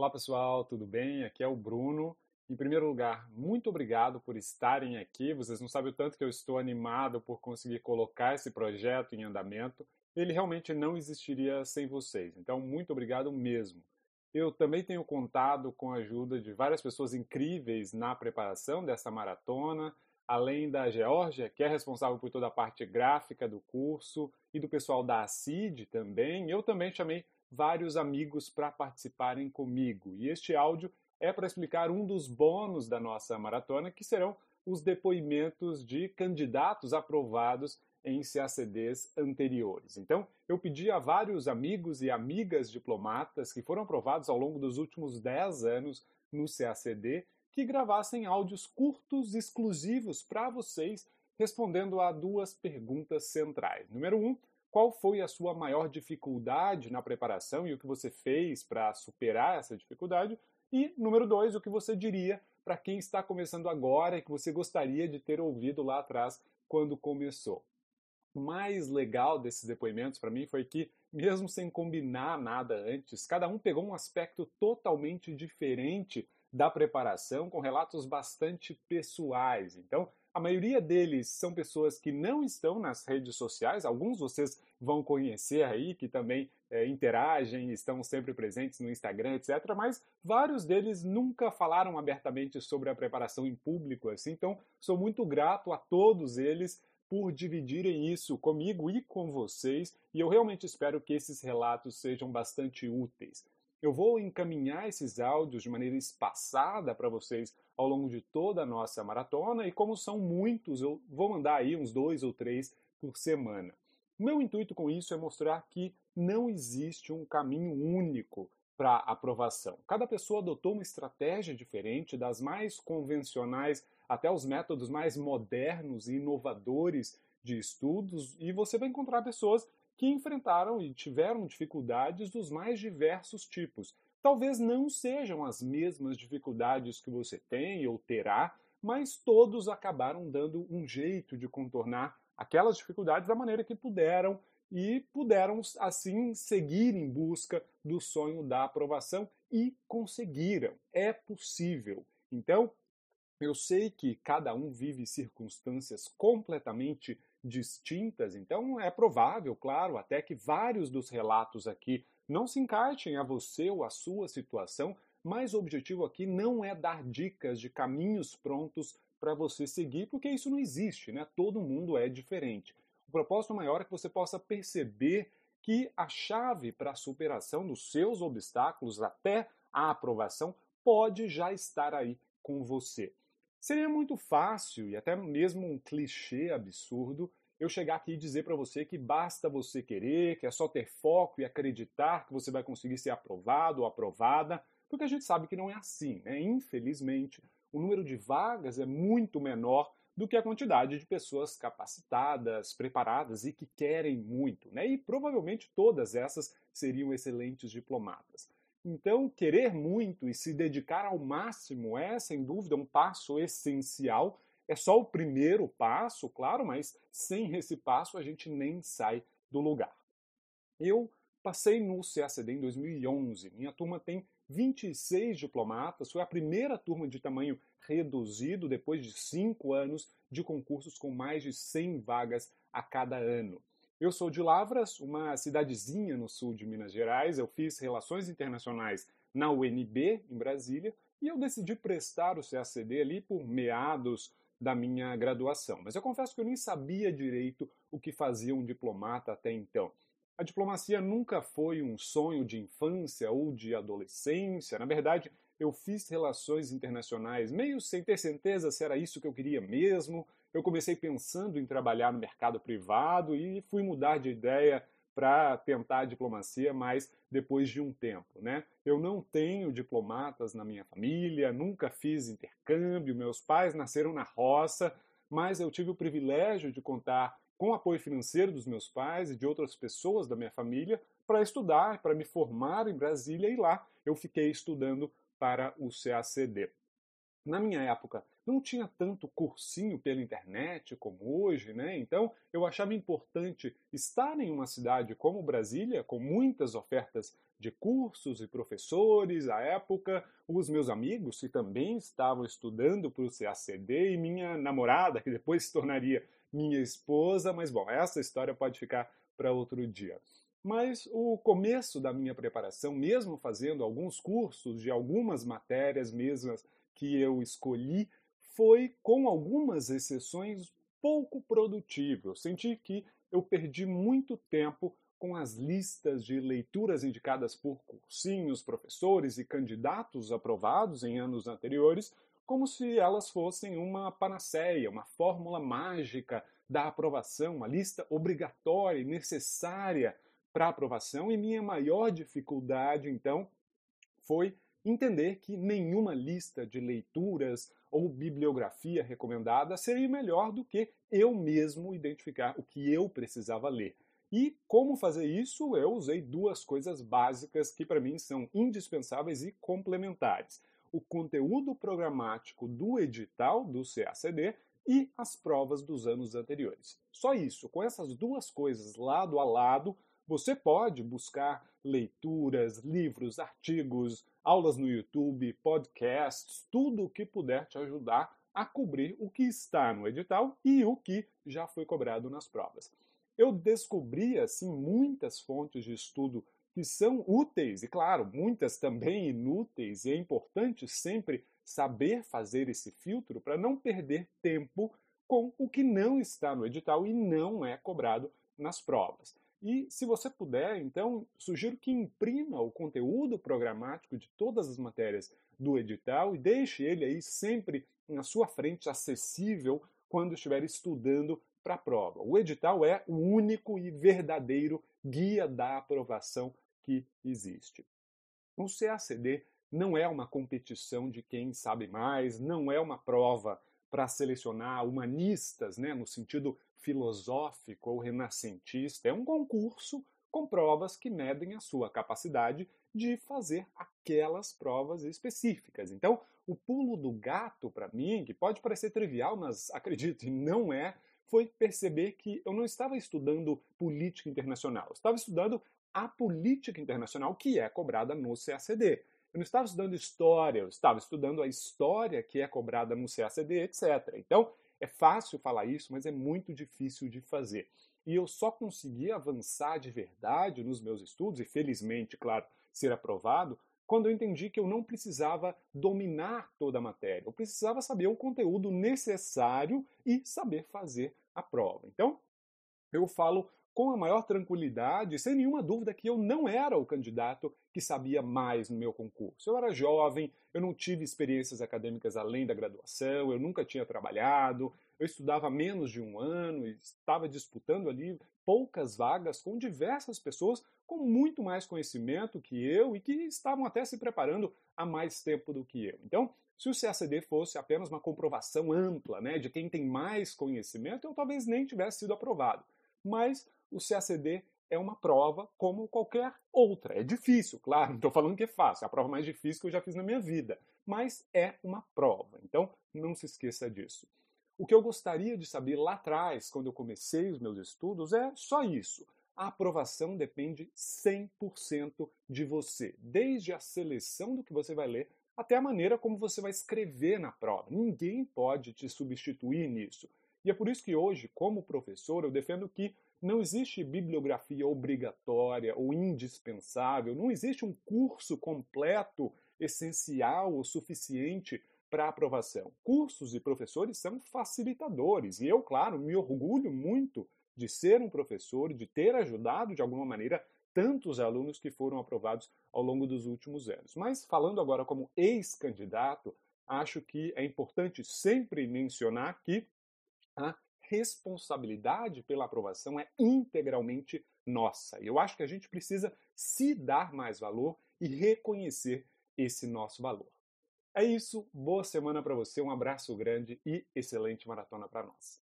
Olá pessoal, tudo bem? Aqui é o Bruno. Em primeiro lugar, muito obrigado por estarem aqui. Vocês não sabem o tanto que eu estou animado por conseguir colocar esse projeto em andamento. Ele realmente não existiria sem vocês. Então, muito obrigado mesmo. Eu também tenho contado com a ajuda de várias pessoas incríveis na preparação dessa maratona, além da Geórgia, que é responsável por toda a parte gráfica do curso, e do pessoal da ACID também. Eu também chamei vários amigos para participarem comigo. E este áudio é para explicar um dos bônus da nossa maratona, que serão os depoimentos de candidatos aprovados em CACDs anteriores. Então, eu pedi a vários amigos e amigas diplomatas que foram aprovados ao longo dos últimos 10 anos no CACD que gravassem áudios curtos exclusivos para vocês, respondendo a duas perguntas centrais. Número um, qual foi a sua maior dificuldade na preparação e o que você fez para superar essa dificuldade? E número dois, o que você diria para quem está começando agora e que você gostaria de ter ouvido lá atrás quando começou? O mais legal desses depoimentos para mim foi que, mesmo sem combinar nada antes, cada um pegou um aspecto totalmente diferente da preparação, com relatos bastante pessoais. Então, a maioria deles são pessoas que não estão nas redes sociais, alguns vocês vão conhecer aí, que também é, interagem, estão sempre presentes no Instagram, etc. Mas vários deles nunca falaram abertamente sobre a preparação em público, assim. Então, sou muito grato a todos eles por dividirem isso comigo e com vocês, e eu realmente espero que esses relatos sejam bastante úteis. Eu vou encaminhar esses áudios de maneira espaçada para vocês ao longo de toda a nossa maratona e como são muitos, eu vou mandar aí uns dois ou três por semana. Meu intuito com isso é mostrar que não existe um caminho único para aprovação. Cada pessoa adotou uma estratégia diferente, das mais convencionais até os métodos mais modernos e inovadores de estudos, e você vai encontrar pessoas que enfrentaram e tiveram dificuldades dos mais diversos tipos. Talvez não sejam as mesmas dificuldades que você tem ou terá, mas todos acabaram dando um jeito de contornar aquelas dificuldades da maneira que puderam e puderam assim seguir em busca do sonho da aprovação e conseguiram. É possível. Então, eu sei que cada um vive circunstâncias completamente distintas, então é provável, claro, até que vários dos relatos aqui não se encaixem a você ou a sua situação, mas o objetivo aqui não é dar dicas de caminhos prontos para você seguir, porque isso não existe, né? Todo mundo é diferente. O propósito maior é que você possa perceber que a chave para a superação dos seus obstáculos até a aprovação pode já estar aí com você. Seria muito fácil e até mesmo um clichê absurdo eu chegar aqui e dizer para você que basta você querer, que é só ter foco e acreditar que você vai conseguir ser aprovado ou aprovada, porque a gente sabe que não é assim, né? Infelizmente, o número de vagas é muito menor do que a quantidade de pessoas capacitadas, preparadas e que querem muito, né? E provavelmente todas essas seriam excelentes diplomatas. Então, querer muito e se dedicar ao máximo é, sem dúvida, um passo essencial. É só o primeiro passo, claro, mas sem esse passo a gente nem sai do lugar. Eu passei no CACD em 2011. Minha turma tem 26 diplomatas. Foi a primeira turma de tamanho reduzido depois de cinco anos de concursos com mais de 100 vagas a cada ano. Eu sou de Lavras, uma cidadezinha no sul de Minas Gerais. Eu fiz relações internacionais na UNB, em Brasília, e eu decidi prestar o CACD ali por meados da minha graduação. Mas eu confesso que eu nem sabia direito o que fazia um diplomata até então. A diplomacia nunca foi um sonho de infância ou de adolescência. Na verdade, eu fiz relações internacionais meio sem ter certeza se era isso que eu queria mesmo. Eu comecei pensando em trabalhar no mercado privado e fui mudar de ideia para tentar a diplomacia, mas depois de um tempo, né? Eu não tenho diplomatas na minha família, nunca fiz intercâmbio, meus pais nasceram na roça, mas eu tive o privilégio de contar com o apoio financeiro dos meus pais e de outras pessoas da minha família para estudar, para me formar em Brasília e lá eu fiquei estudando para o CACD. Na minha época, não tinha tanto cursinho pela internet como hoje, né? Então, eu achava importante estar em uma cidade como Brasília, com muitas ofertas de cursos e professores à época, os meus amigos que também estavam estudando para o CACD e minha namorada, que depois se tornaria minha esposa, mas bom, essa história pode ficar para outro dia. Mas o começo da minha preparação, mesmo fazendo alguns cursos de algumas matérias mesmas que eu escolhi, foi, com algumas exceções, pouco produtivo. Eu senti que eu perdi muito tempo com as listas de leituras indicadas por cursinhos, professores e candidatos aprovados em anos anteriores, como se elas fossem uma panaceia, uma fórmula mágica da aprovação, uma lista obrigatória e necessária para aprovação. E minha maior dificuldade, então, foi entender que nenhuma lista de leituras ou bibliografia recomendada seria melhor do que eu mesmo identificar o que eu precisava ler. E como fazer isso? Eu usei duas coisas básicas que para mim são indispensáveis e complementares: o conteúdo programático do edital do CACD e as provas dos anos anteriores. Só isso, com essas duas coisas lado a lado, você pode buscar leituras, livros, artigos, aulas no YouTube, podcasts, tudo o que puder te ajudar a cobrir o que está no edital e o que já foi cobrado nas provas eu descobri assim muitas fontes de estudo que são úteis e claro, muitas também inúteis, e é importante sempre saber fazer esse filtro para não perder tempo com o que não está no edital e não é cobrado nas provas. E se você puder, então, sugiro que imprima o conteúdo programático de todas as matérias do edital e deixe ele aí sempre na sua frente acessível quando estiver estudando para a prova. O edital é o único e verdadeiro guia da aprovação que existe. O CACD não é uma competição de quem sabe mais, não é uma prova para selecionar humanistas, né, no sentido filosófico ou renascentista. É um concurso com provas que medem a sua capacidade de fazer aquelas provas específicas. Então, o pulo do gato, para mim, que pode parecer trivial, mas acredite, não é, foi perceber que eu não estava estudando política internacional, eu estava estudando a política internacional que é cobrada no CACD. Eu não estava estudando história, eu estava estudando a história que é cobrada no CACD, etc. Então, é fácil falar isso, mas é muito difícil de fazer. E eu só consegui avançar de verdade nos meus estudos, e felizmente, claro, ser aprovado, quando eu entendi que eu não precisava dominar toda a matéria, eu precisava saber o conteúdo necessário e saber fazer a prova. Então, eu falo com a maior tranquilidade, sem nenhuma dúvida, que eu não era o candidato que sabia mais no meu concurso. Eu era jovem, eu não tive experiências acadêmicas além da graduação, eu nunca tinha trabalhado, eu estudava menos de um ano e estava disputando ali poucas vagas com diversas pessoas com muito mais conhecimento que eu e que estavam até se preparando há mais tempo do que eu. Então, se o CACD fosse apenas uma comprovação ampla né, de quem tem mais conhecimento, eu talvez nem tivesse sido aprovado. Mas o CACD é uma prova como qualquer outra. É difícil, claro, não estou falando que é fácil, é a prova mais difícil que eu já fiz na minha vida. Mas é uma prova, então não se esqueça disso. O que eu gostaria de saber lá atrás, quando eu comecei os meus estudos, é só isso a aprovação depende 100% de você, desde a seleção do que você vai ler até a maneira como você vai escrever na prova. Ninguém pode te substituir nisso. E é por isso que hoje, como professor, eu defendo que não existe bibliografia obrigatória ou indispensável, não existe um curso completo, essencial ou suficiente para aprovação. Cursos e professores são facilitadores, e eu, claro, me orgulho muito de ser um professor, de ter ajudado de alguma maneira tantos alunos que foram aprovados ao longo dos últimos anos. Mas falando agora como ex-candidato, acho que é importante sempre mencionar que a responsabilidade pela aprovação é integralmente nossa. E eu acho que a gente precisa se dar mais valor e reconhecer esse nosso valor. É isso, boa semana para você, um abraço grande e excelente maratona para nós.